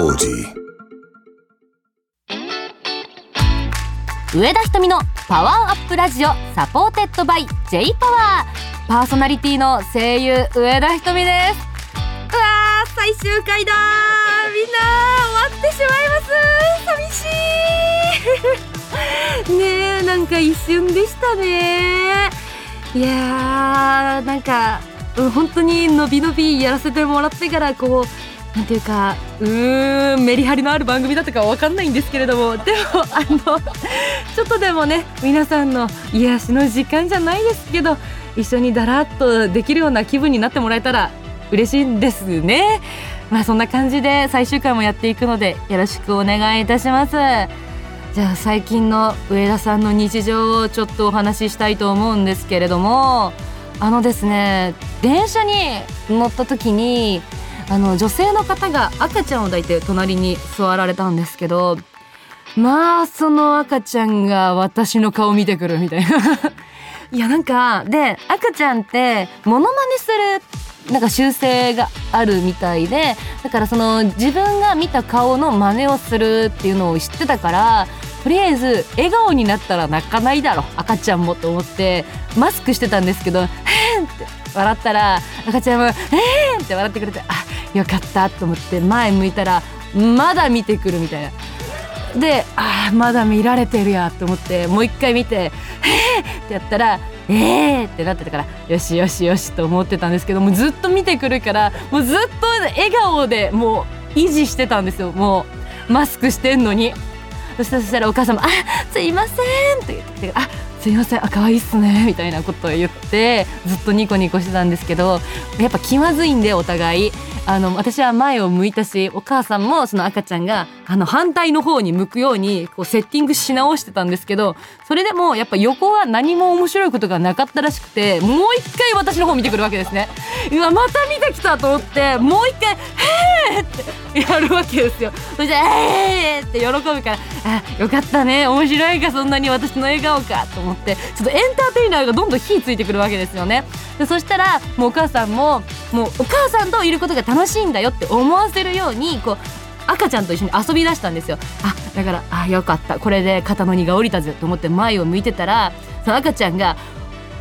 王子。上田瞳の POWER UP RADIO supported by J-POWER。パーソナリティの声優上田ひとみです。うわー最終回だみんな終わってしまいます。寂しい。ねえなんか一瞬でしたね。いやーなんかうん本当にのびのびやらせてもらってからこうなんていうかうーんメリハリのある番組だったかわかんないんですけれどもでもあのちょっとでもね皆さんの癒しの時間じゃないですけど一緒にだらっとできるような気分になってもらえたら嬉しいんですね。まあそんな感じで最終回もやっていくのでよろしくお願いいたします。じゃあ最近の上田さんの日常をちょっとお話ししたいと思うんですけれどもあのですね電車に乗った時にあの女性の方が赤ちゃんを抱いて隣に座られたんですけどまあその赤ちゃんが私の顔見てくるみたいな いやなんかで赤ちゃんってモノマネするなんか習性があるみたいでだからその自分が見た顔の真似をするっていうのを知ってたからとりあえず笑顔になったら泣かないだろ赤ちゃんもと思ってマスクしてたんですけど「へん!」って笑ったら赤ちゃんも「へん!」って笑ってくれてあよかったと思って前向いたらまだ見てくるみたいな。であーまだ見られてるやと思ってもう一回見て「へーってやったら「えー!」ってなってたからよしよしよしと思ってたんですけどもずっと見てくるからもうずっと笑顔でもう維持してたんですよもうマスクしてんのに。そしたらお母さんも「あすいません」って言ってきて「あすいませんあ可愛いっすね」みたいなことを言ってずっとニコニコしてたんですけどやっぱ気まずいんでお互い。あの私は前を向いたしお母さんもその赤ちゃんがあの反対の方に向くようにこうセッティングし直してたんですけどそれでもやっぱ横は何も面白いことがなかったらしくてもう一回私の方見てくるわけですね。うわまた見てきたと思ってもう一回「へーってやるわけですよ。そして「えー!」って喜ぶからあよかったね面白いかそんなに私の笑顔かと思思ってちょっとエンターテイナーがどんどん火ついてくるわけですよね。でそしたらもうお母さんももうお母さんといることが楽しいんだよって思わせるようにこう赤ちゃんと一緒に遊び出したんですよ。あだからあよかった。これで肩の荷が下りたぜと思って前を向いてたらその赤ちゃんが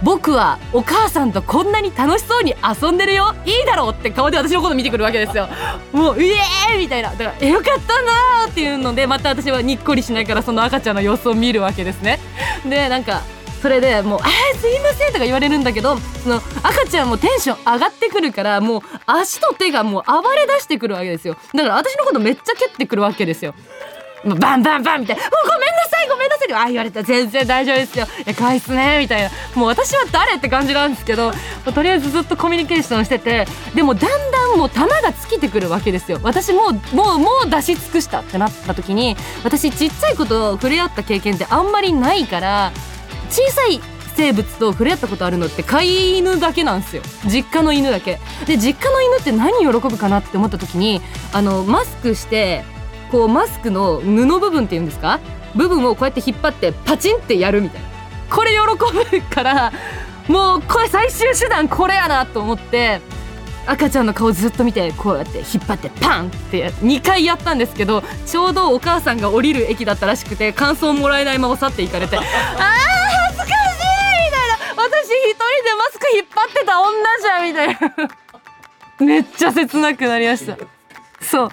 僕はお母さんとこんなに楽しそうに遊んでるよ。いいだろうって顔で私のこと見てくるわけですよ。もうイエーイみたいな。だからえよかったなーっていうのでまた私はにっこりしながらその赤ちゃんの様子を見るわけですね。でなんかそれでもう「えー、すいません」とか言われるんだけどその赤ちゃんもテンション上がってくるからもう足と手がもう暴れ出してくるわけですよ。だから私のことめっちゃ蹴ってくるわけですよ。バンバンバンみたいな「ごめんないごめんなさい」あ言われた。全然大丈夫ですよ。いやかわいっすねみたいな。もう私は誰って感じなんですけどとりあえずずっとコミュニケーションしててでもだんだんもう球が尽きてくるわけですよ。私もうもうもう出し尽くしたってなった時に私ちっちゃいこと触れ合った経験ってあんまりないから小さい生物と触れ合ったことあるのって飼い犬だけなんですよ。実家の犬だけ。で実家の犬って何喜ぶかなって思った時にあのマスクしてこうマスクの布部分っていうんですか？部分をこうやって引っ張ってパチンってやるみたいな。これ喜ぶからもうこれ最終手段これやなと思って赤ちゃんの顔ずっと見てこうやって引っ張ってパンって2回やったんですけどちょうどお母さんが降りる駅だったらしくて感想もらえないまま去っていかれて あー恥ずかしいみたいな。私一人でマスク引っ張ってた女じゃんみたいな。めっちゃ切なくなりました。そう。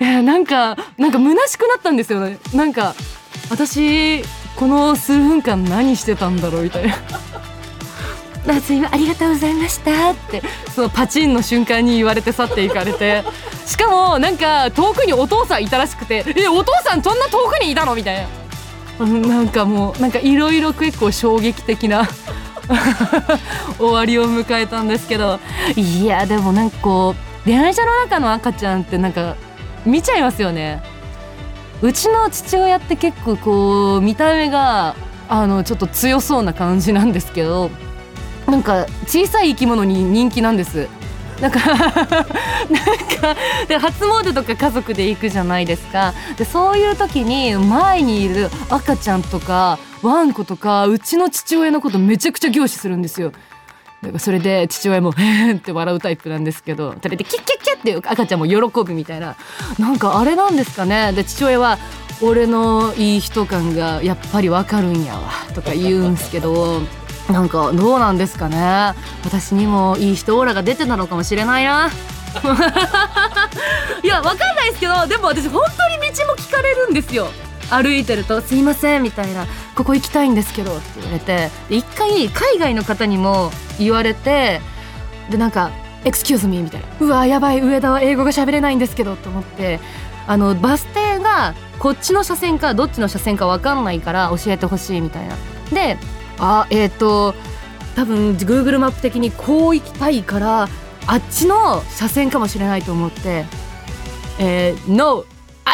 いやなんかなんか虚しくなったんですよね。なんか私この数分間何してたんだろうみたいなあすいまありがとうございましたってそのパチンの瞬間に言われて去っていかれて。しかもなんか遠くにお父さんいたらしくてえお父さんそんな遠くにいたの？みたいな。うんなんかもうなんかいろいろ結構衝撃的な 終わりを迎えたんですけど。いやでもなんかこう電車の中の赤ちゃんってなんか見ちゃいますよねうちの父親って結構こう見た目があのちょっと強そうな感じなんですけどなんか小さい生き物に人気なんです。なんか なんかで初詣とか家族で行くじゃないですか。でそういう時に前にいる赤ちゃんとかワンコとかうちの父親のことめちゃくちゃ凝視するんですよ。だからそれで父親も「へーって笑うタイプなんですけどそれでキッキッキッって赤ちゃんも喜ぶみたいな。なんかあれなんですかね。で父親は「俺のいい人感がやっぱりわかるんやわ」とか言うんすけどなんかどうなんですかね。私にもいい人オーラが出てたのかもしれないな。いやわかんないですけどでも私本当に道も聞かれるんですよ。歩いてると「すいません」みたいな「ここ行きたいんですけど」って言われて一回海外の方にも言われてでなんか「エクスキューズミー」みたいな「うわやばい上田は英語が喋れないんですけど」と思ってあのバス停がこっちの車線かどっちの車線か分かんないから教えてほしいみたいな。であえっ、ー、と多分 Google マップ的にこう行きたいからあっちの車線かもしれないと思って「えー、NO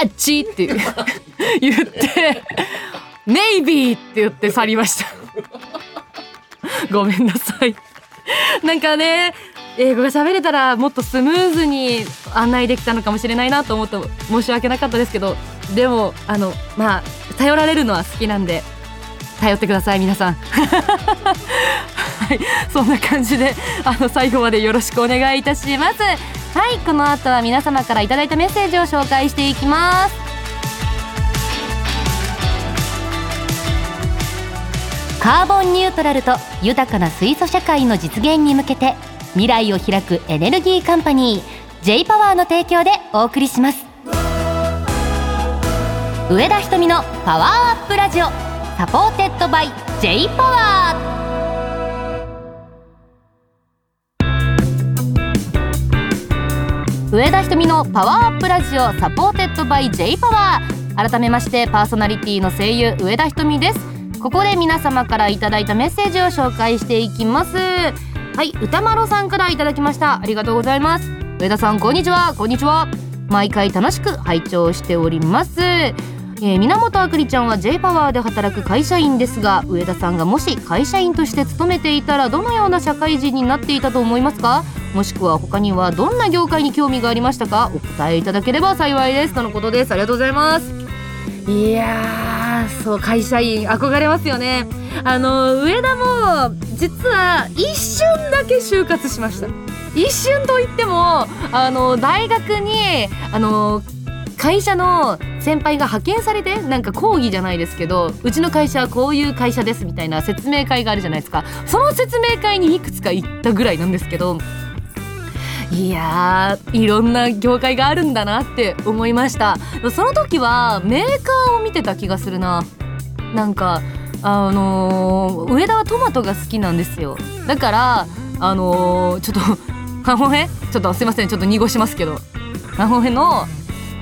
あっち!」って 言って「ネイビー!」って言って去りました ごめんなさいなんかね英語が喋れたらもっとスムーズに案内できたのかもしれないなと思って申し訳なかったですけどでもあのまあ頼られるのは好きなんで頼ってください皆さん。はいそんな感じであの最後までよろしくお願いいたします。はいこの後は皆様からいただいたメッセージを紹介していきます。カーボンニュートラルと豊かな水素社会の実現に向けて未来を開くエネルギーカンパニー J パワーの提供でお送りします。上田瞳の POWER UP RADIO。supported by J-POWER。上田瞳の POWER UP RADIO supported by J-POWERー。改めましてパーソナリティの声優上田ひとみです。ここで皆様からいただいたメッセージを紹介していきます。はい歌丸さんからいただきました。ありがとうございます。上田さんこんにちは。こんにちは。毎回楽しく拝聴しております。えー、源あくりちゃんは J パワーで働く会社員ですが上田さんがもし会社員として勤めていたらどのような社会人になっていたと思いますか？もしくは他にはどんな業界に興味がありましたか？お答えいただければ幸いです。とのことです。ありがとうございます。いやそう会社員憧れますよね。あの上田も実は一瞬だけ就活しました。一瞬といってもあの大学にあの会社の先輩が派遣されてなんか講義じゃないですけどうちの会社はこういう会社ですみたいな説明会があるじゃないですか。その説明会にいくつか行ったぐらいなんですけどいやいろんな業界があるんだなって思いました。その時はメーカーを見てた気がするな。なんかあのー、上田はトマトが好きなんですよ。だからあのー、ちょっとハホヘちょっとすいません。ちょっと濁しますけど。ハホヘの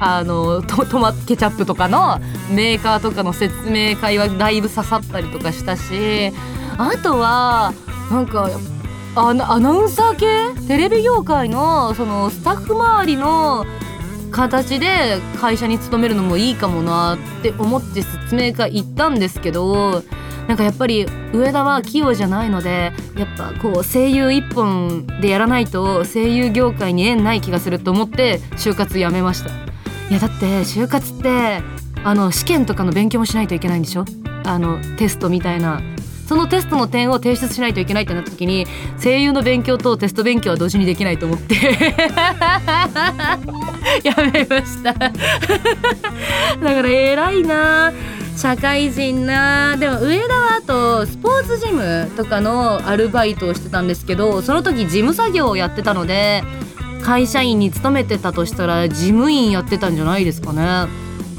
あのトトマケチャップとかのメーカーとかの説明会はだいぶ刺さったりとかしたしあとはなんかアナウンサー系？テレビ業界のそのスタッフ周りの形で会社に勤めるのもいいかもなって思って説明会行ったんですけどなんかやっぱり上田は器用じゃないのでやっぱこう声優一本でやらないと声優業界に縁ない気がすると思って就活やめました。いやだって就活ってあの試験とかの勉強もしないといけないんでしょ？あのテストみたいな。そのテストの点を提出しないといけないってなった時に声優の勉強とテスト勉強は同時にできないと思って。やめました。だから偉いな。社会人な。でも上田はあとスポーツジムとかのアルバイトをしてたんですけどその時事務作業をやってたので会社員に勤めてたとしたら事務員やってたんじゃないですかね。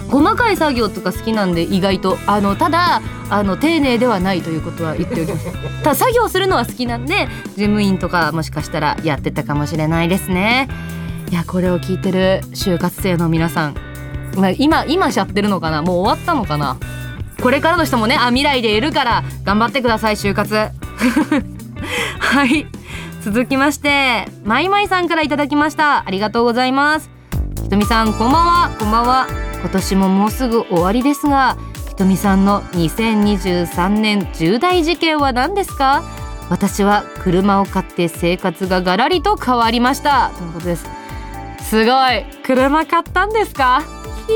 細かい作業とか好きなんで意外とあのただあの丁寧ではないということは言っております。ただ作業するのは好きなんで事務員とかもしかしたらやってたかもしれないですね。いやこれを聞いてる就活生の皆さん、まあ、今今しちゃってるのかな？もう終わったのかな？これからの人もねあ未来でいるから頑張ってください就活。はい続きましてまいまいさんからいただきました。ありがとうございます。ひとみさんこんばんは。こんばんは。今年ももうすぐ終わりですがひとみさんの2023年重大事件は何ですか？私は車を買って生活がガラリと変わりました。ということです。すごい。車買ったんですか？い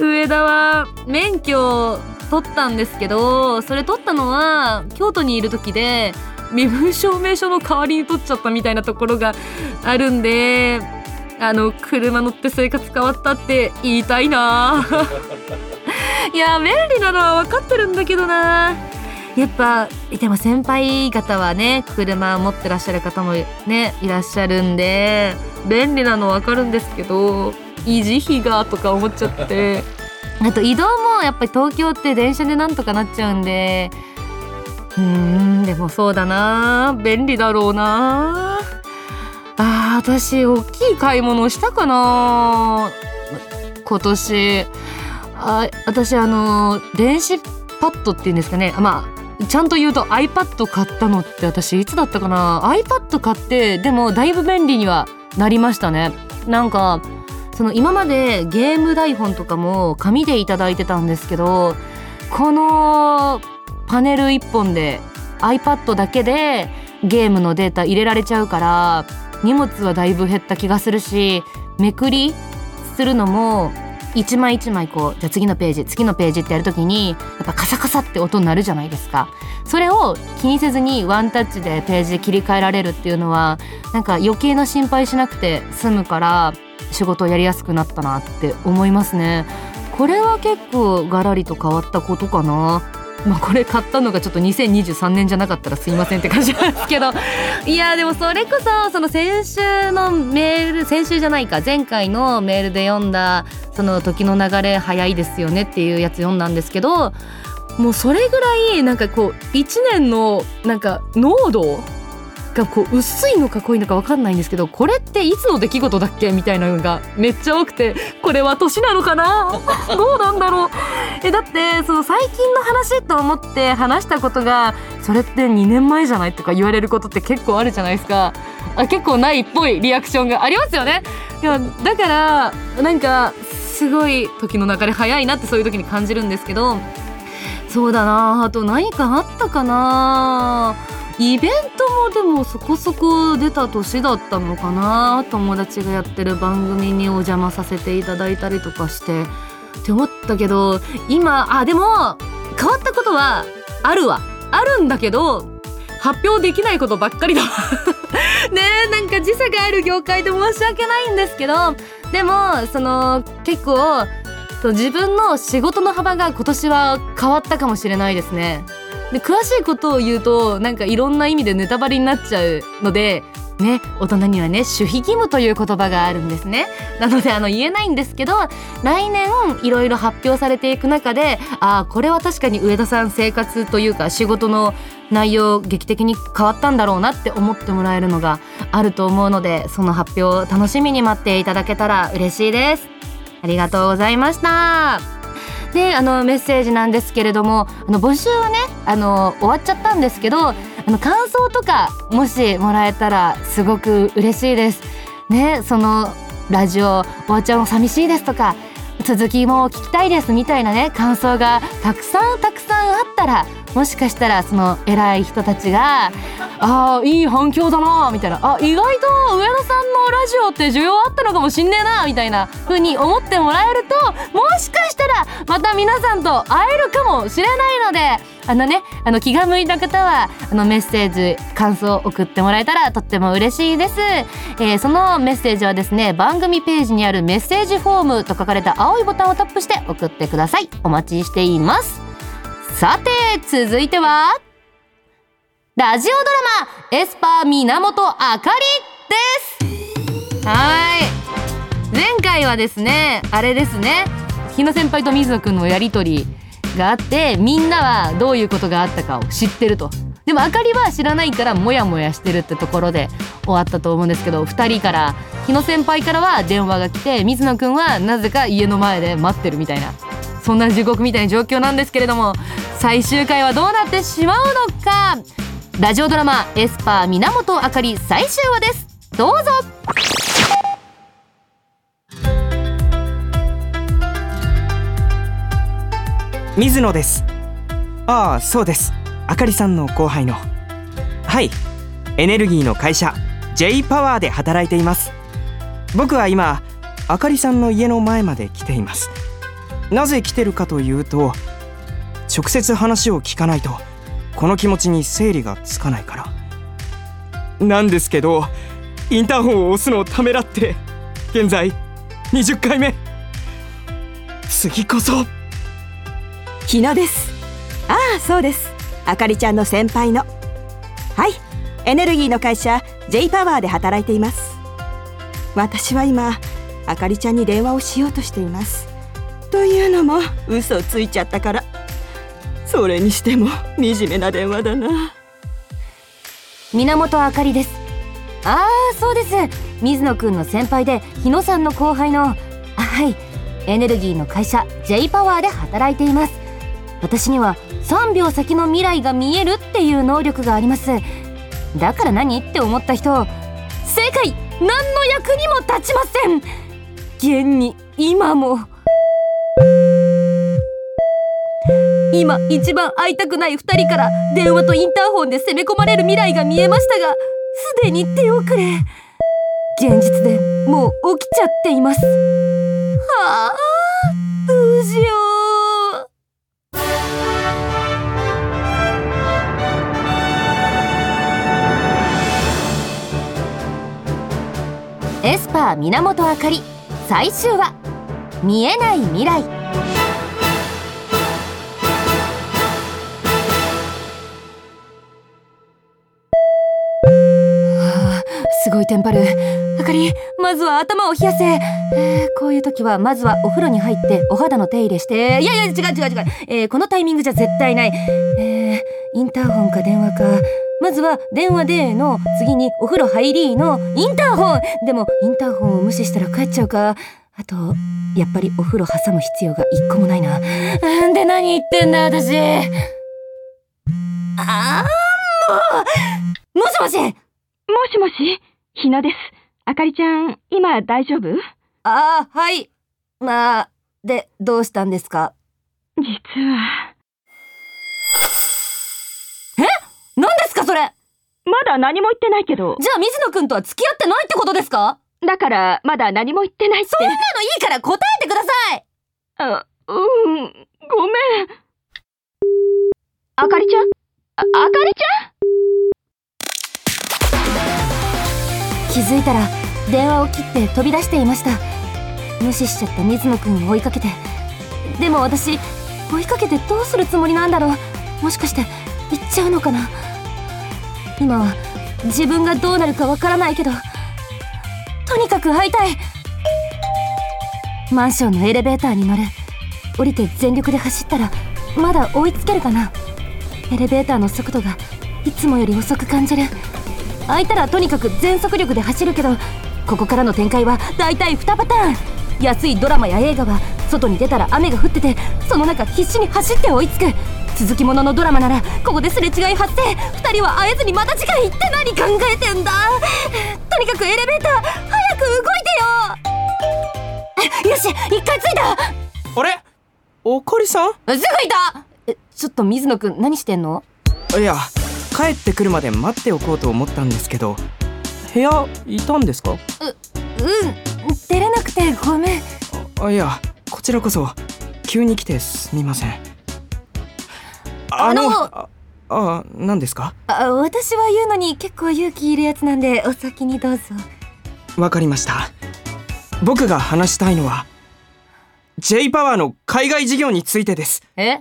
え上田は免許取ったんですけどそれ取ったのは京都にいる時で身分証明書の代わりに取っちゃったみたいなところがあるんであの車乗って生活変わったって言いたいな。いや便利なのは分かってるんだけどな。やっぱでも先輩方はね車持ってらっしゃる方もねいらっしゃるんで便利なの分かるんですけど維持費がとか思っちゃって。あと移動もやっぱり東京って電車でなんとかなっちゃうんでうんでもそうだな。便利だろうな。あ私大きい買い物したかな。今年。あ私あの電子パッドっていうんですかね。まあちゃんと言うと iPad 買ったのって私いつだったかな。iPad 買ってでもだいぶ便利にはなりましたね。なんかその今までゲーム台本とかも紙でいただいてたんですけどこのパネル1本で iPad だけでゲームのデータ入れられちゃうから荷物はだいぶ減った気がするしめくりするのも一枚一枚こうじゃあ次のページ次のページってやるときにやっぱカサカサって音になるじゃないですか。それを気にせずにワンタッチでページ切り替えられるっていうのはなんか余計な心配しなくて済むから仕事をやりやすくなったなって思いますね。これは結構ガラリと変わったことかな。まあこれ買ったのがちょっと2023年じゃなかったらすいませんって感じなんですけどいやでもそれこそその先週のメール先週じゃないか前回のメールで読んだその時の流れ早いですよねっていうやつ読んだんですけどもうそれぐらいなんかこう1年のなんか濃度がこう薄いのか濃いのか分かんないんですけどこれっていつの出来事だっけみたいなのがめっちゃ多くてこれは年なのかな？どうなんだろう？えだってその最近の話と思って話したことがそれって2年前じゃないとか言われることって結構あるじゃないですか。あ結構ないっぽいリアクションがありますよね。いやだからなんかすごい時の流れ早いなってそういう時に感じるんですけどそうだなあと何かあったかなイベントもでもそこそこ出た年だったのかな。友達がやってる番組にお邪魔させていただいたりとかして。って思ったけど今あでも変わったことはあるわ。あるんだけど発表できないことばっかりだわ。ねえなんか時差がある業界で申し訳ないんですけど。でもその結構自分の仕事の幅が今年は変わったかもしれないですね。で詳しいことを言うとなんかいろんな意味でネタバレになっちゃうのでね大人にはね守秘義務という言葉があるんですね。なのであの言えないんですけど来年いろいろ発表されていく中でああこれは確かに上田さん生活というか仕事の内容劇的に変わったんだろうなって思ってもらえるのがあると思うのでその発表を楽しみに待っていただけたら嬉しいです。ありがとうございました。であのメッセージなんですけれどもあの募集はねあの終わっちゃったんですけどあの感想とかもしもらえたらすごく嬉しいです。ねそのラジオ終わっちゃうの寂しいですとか続きも聞きたいですみたいなね感想がたくさんたくさんあったらもしかしたらその偉い人たちが「ああいい反響だな」みたいな「あ意外と上野さんのラジオって需要あったのかもしんねえな」みたいな風に思ってもらえるともしかしたらまた皆さんと会えるかもしれないのであのねあの気が向いた方はあのメッセージ感想を送ってもらえたらとっても嬉しいです、えー、そのメッセージはですね番組ページにあるメッセージフォームと書かれた青いボタンをタップして送ってください。お待ちしています。さて続いてはラジオドラマエスパー源あかりです。はい。前回はですねあれですね。日野先輩と水野くんのやりとりがあってみんなはどういうことがあったかを知ってると。でもあかりは知らないからモヤモヤしてるってところで終わったと思うんですけど2人から日野先輩からは電話が来て水野くんはなぜか家の前で待ってるみたいなそんな地獄みたいな状況なんですけれども最終回はどうなってしまうのか。ラジオドラマ「エスパー源あかり」最終話です。どうぞ。水野です。ああそうです。あかりさんの後輩の。はい。エネルギーの会社 J パワーで働いています。僕は今あかりさんの家の前まで来ています。なぜ来てるかというと直接話を聞かないとこの気持ちに整理がつかないから。なんですけどインターホンを押すのをためらって現在20回目。次こそ。日野です。ああそうです。あかりちゃんの先輩の。はい。エネルギーの会社 J パワーで働いています。私は今あかりちゃんに電話をしようとしています。というのも嘘をついちゃったから。それにしても惨めな電話だな。源あかりです。ああそうです。水野くんの先輩で日野さんの後輩のあはい。エネルギーの会社 J パワーで働いています。私には3秒先の未来が見えるっていう能力があります。だから何って思った人正解何の役にも立ちません。現に今も。今一番会いたくない2人から電話とインターホンで攻め込まれる未来が見えましたがすでに手遅れ。現実でもう起きちゃっています。はあどうしようパー源あかり。最終話。見えない未来。はすごいテンパるあかりまずは頭を冷やせ、えーこういう時はまずはお風呂に入ってお肌の手入れして。いやいや違う違う違う、えーこのタイミングじゃ絶対ない、えーインターホンか電話か。まずは電話での次にお風呂入りのインターホン。でもインターホンを無視したら帰っちゃうか。あとやっぱりお風呂挟む必要が一個もないな。なんで何言ってんだ私。あーもうもしもし。もしもし日野です。あかりちゃん今大丈夫？ああはい。まあでどうしたんですか？実はそれ。まだ何も言ってないけど。じゃあ水野くんとは付き合ってないってことですか？だからまだ何も言ってないって。そんなのいいから答えてください。あうんごめん。あかりちゃん？ああかりちゃん？気づいたら電話を切って飛び出していました。無視しちゃった水野くんを追いかけて。でも私追いかけてどうするつもりなんだろう。もしかして行っちゃうのかな？今は自分がどうなるかわからないけどとにかく会いたい。マンションのエレベーターに乗る。降りて全力で走ったらまだ追いつけるかな。エレベーターの速度がいつもより遅く感じる。開いたらとにかく全速力で走るけどここからの展開はだいたい2パターン。安いドラマや映画は外に出たら雨が降っててその中必死に走って追いつく。続きもののドラマならここですれ違い発生。2人は会えずにまた次回って何考えてんだ。とにかくエレベーター早く動いてよ。よし一回着いた。あれ？おかりさん？すぐいた。えちょっと水野くん何してんの？いや帰ってくるまで待っておこうと思ったんですけど部屋いたんですか？うん出れなくてごめん。あいやこちらこそ。急に来てすみませんああのああ何ですか？あ私は言うのに結構勇気いるやつなんでお先にどうぞ。わかりました。僕が話したいのは J パワーの海外事業についてです。え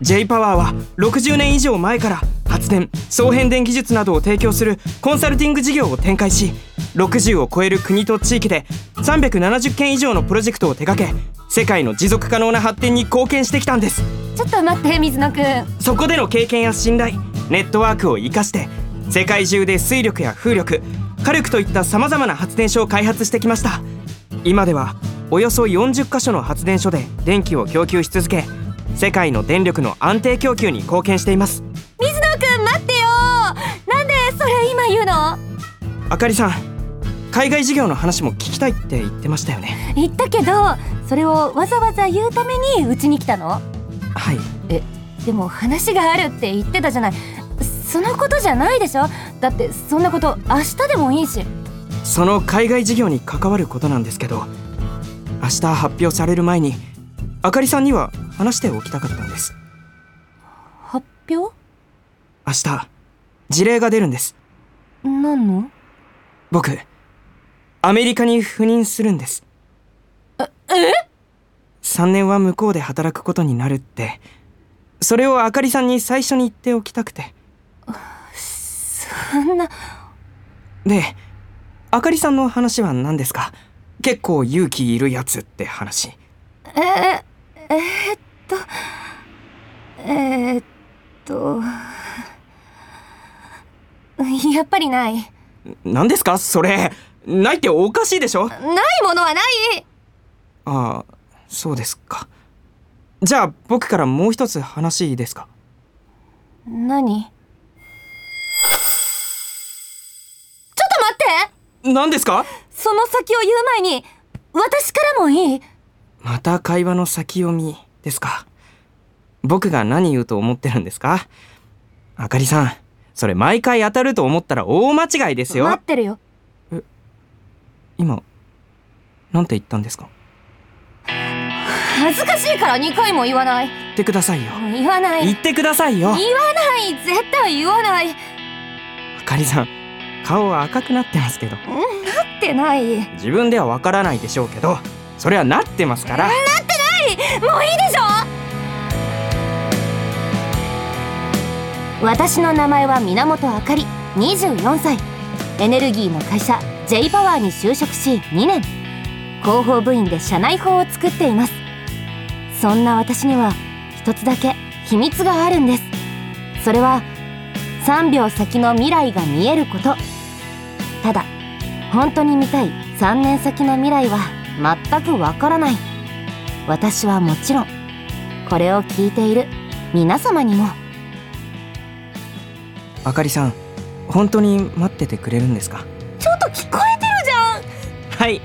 ？J パワーは60年以上前から発電送変電技術などを提供するコンサルティング事業を展開し60を超える国と地域で370件以上のプロジェクトを手掛け世界の持続可能な発展に貢献してきたんです。ちょっと待って水野くん。そこでの経験や信頼ネットワークを生かして世界中で水力や風力火力といったさまざまな発電所を開発してきました。今ではおよそ40カ所の発電所で電気を供給し続け世界の電力の安定供給に貢献しています。水野くん待ってよ。なんでそれ今言うの？あかりさん海外事業の話も聞きたいって言ってましたよね。言ったけどそれをわざわざ言うためにうちに来たの？はい。でも話があるって言ってたじゃない。そのことじゃないでしょ？だってそんなこと明日でもいいし。その海外事業に関わることなんですけど明日発表される前にあかりさんには話しておきたかったんです。発表？明日事例が出るんです。何の？僕アメリカに赴任するんです。え？3年は向こうで働くことになるって。それをあかりさんに最初に言っておきたくて。そんな。であかりさんの話は何ですか？結構勇気いるやつって話。ええー、っとえー、っと。やっぱりない。ない何ですか？それ。ないっておかしいでしょ？ものはない。ああそうですか。じゃあ僕からもう一つ話いいですか？何？ちょっと待って！何ですか？その先を言う前に私からもいい？また会話の先読みですか。僕が何言うと思ってるんですか？あかりさんそれ毎回当たると思ったら大間違いですよ。待ってるよ。今なんて言ったんですか？恥ずかしいから2回も言わない。言ってくださいよ。言わない。言ってくださいよ。言わない。絶対言わない。あかりさん顔は赤くなってますけど。なってない。もういい自分ではわからないでしょうけどそれはなってますから。でしょ。私の名前は源あかり。24歳。エネルギーの会社 J パワーに就職し2年。広報部員で社内法を作っていますそんな私には一つだけ秘密があるんです。それは3秒先の未来が見えること。ただ本当に見たい3年先の未来は全くわからない。私はもちろんこれを聞いている皆様にも。あかりさん本当に待っててくれるんですか？ちょっと聞こえてるはい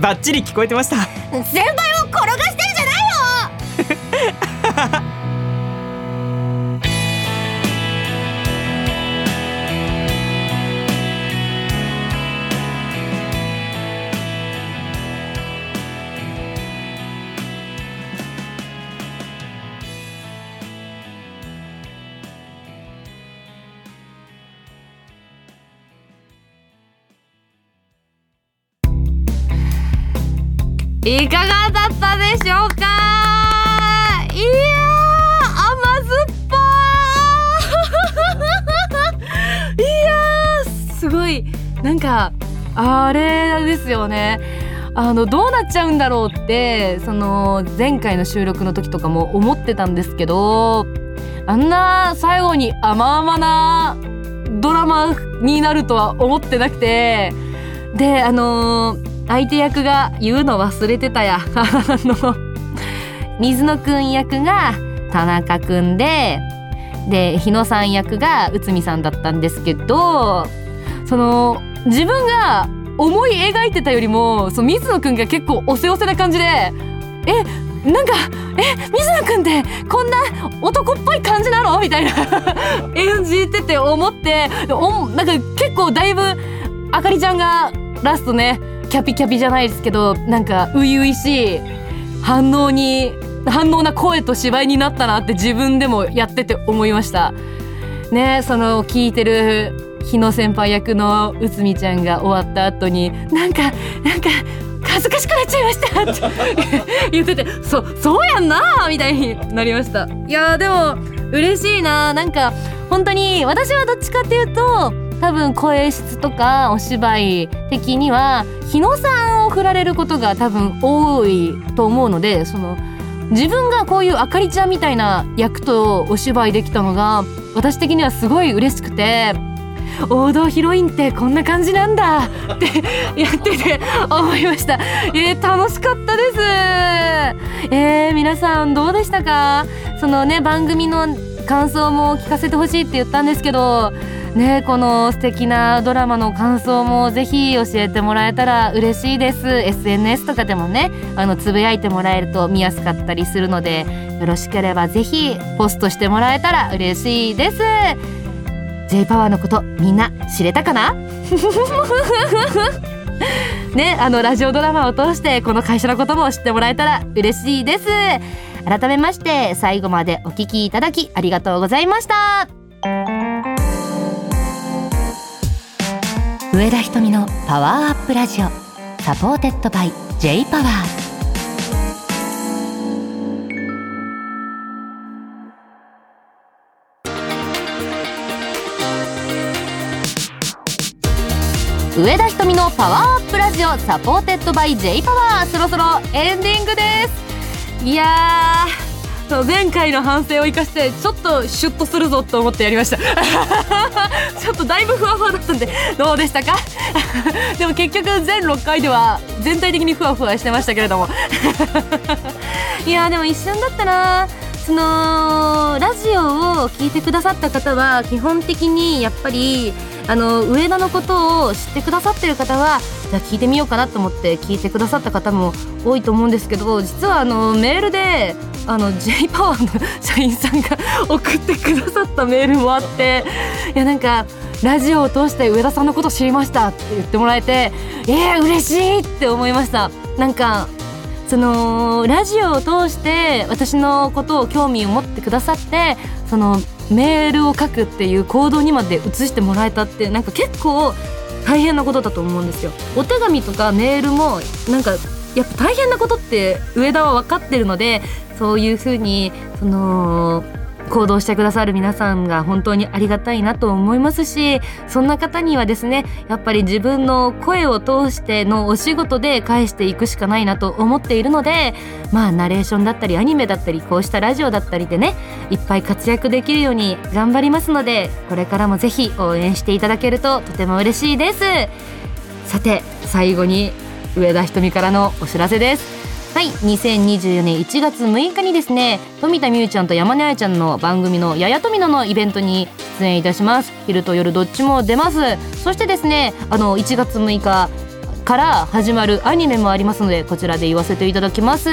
バッチリ聞こえてました。じゃん先輩を転がしいかがだったでしょうか？いやー甘酸っぱい いやすごい。なんかあれですよね。あのどうなっちゃうんだろうってその前回の収録の時とかも思ってたんですけどあんな最後に甘々なドラマになるとは思ってなくて。であのー相手役が言うの忘れてたや。あの水野くん役が田中くんでで日野さん役が内海さんだったんですけどその自分が思い描いてたよりもその水野くんが結構おせおせな感じでえなんかえ水野くんってこんな男っぽい感じなの？みたいな。演じてて思っておなんか結構だいぶあかりちゃんがラストねキャピキャピじゃないですけどなんか初々しい反応に反応な声と芝居になったなって自分でもやってて思いました。ねその聞いてる日野先輩役の内海ちゃんが終わった後になんかなんか恥ずかしくなっちゃいましたって 言っててそそうやんなみたいになりました。いやーでも嬉しいななんか本当に私はどっちかっていうと多分声質とかお芝居的には日野さんを振られることが多分多いと思うのでその自分がこういうあかりちゃんみたいな役とお芝居できたのが私的にはすごい嬉しくて王道ヒロインってこんな感じなんだってやってて思いました。えー、楽しかったです。えー、皆さんどうでしたか？そのね番組の感想も聞かせてほしいって言ったんですけどねこの素敵なドラマの感想もぜひ教えてもらえたら嬉しいです。SNS とかでもねあのつぶやいてもらえると見やすかったりするのでよろしければぜひポストしてもらえたら嬉しいです。J パワーのことみんな知れたかな？ねあのラジオドラマを通してこの会社のことも知ってもらえたら嬉しいです。改めまして最後までお聞きいただきありがとうございました。上田瞳の POWER UP RADIO。supported by J-POWER。上田瞳の POWER UP RADIO。supported by J-POWER。そろそろエンディングです。いや前回の反省を生かしてちょっとシュッとするぞと思ってやりました。ちょっとだいぶふわふわだったんでどうでしたか？でも結局全6回では全体的にふわふわしてましたけれども。いやでも一瞬だったな。そのラジオを聞いてくださった方は基本的にやっぱりあの上田のことを知ってくださってる方はじゃあ聞いてみようかなと思って聞いてくださった方も多いと思うんですけど実はあのメールであの J パワーの 社員さんが送ってくださったメールもあっていやなんかラジオを通して上田さんのこと知りましたって言ってもらえてえー、嬉しいって思いました。なんかそのラジオを通して私のことを興味を持ってくださってそのメールを書くっていう行動にまで移してもらえたってなんか結構大変なことだと思うんですよ。お手紙とかメールもなんかやっぱ大変なことって上田は分かってるのでそういうふうにその行動してくださる皆さんが本当にありがたいなと思いますしそんな方にはですねやっぱり自分の声を通してのお仕事で返していくしかないなと思っているのでまあナレーションだったりアニメだったりこうしたラジオだったりでねいっぱい活躍できるように頑張りますのでこれからもぜひ応援していただけるととても嬉しいです。さて最後に上田ひとみからのお知らせです。はい2024年1月6日にですね富田美優ちゃんと山根愛ちゃんの番組のややとみののイベントに出演いたします。昼と夜どっちも出ます。そしてですねあの1月6日から始まるアニメもありますのでこちらで言わせていただきます。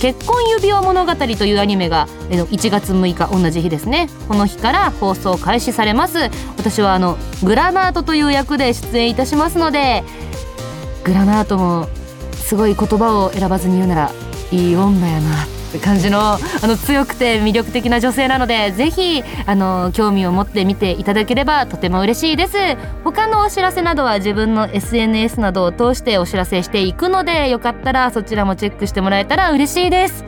結婚指輪物語というアニメが1月6日同じ日ですね。この日から放送開始されます。私はあのグラナートという役で出演いたしますのでグラナートもすごい言葉を選ばずに言うならいい女やなって感じのあの強くて魅力的な女性なのでぜひあの興味を持って見ていただければとても嬉しいです。他のお知らせなどは自分の SNS などを通してお知らせしていくのでよかったらそちらもチェックしてもらえたら嬉しいです。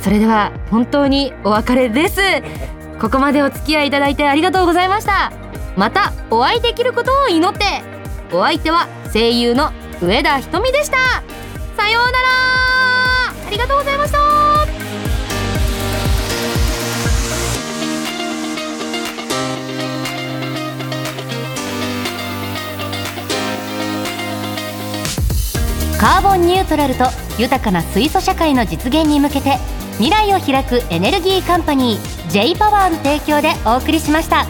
それでは本当にお別れです。ここまでお付き合いいただいてありがとうございました。またお会いできることを祈って。お相手は声優の上田ひとみでした。さようなら。ありがとうございました。カーボンニュートラルと豊かな水素社会の実現に向けて未来を開くエネルギーカンパニー J パワーの提供でお送りしました。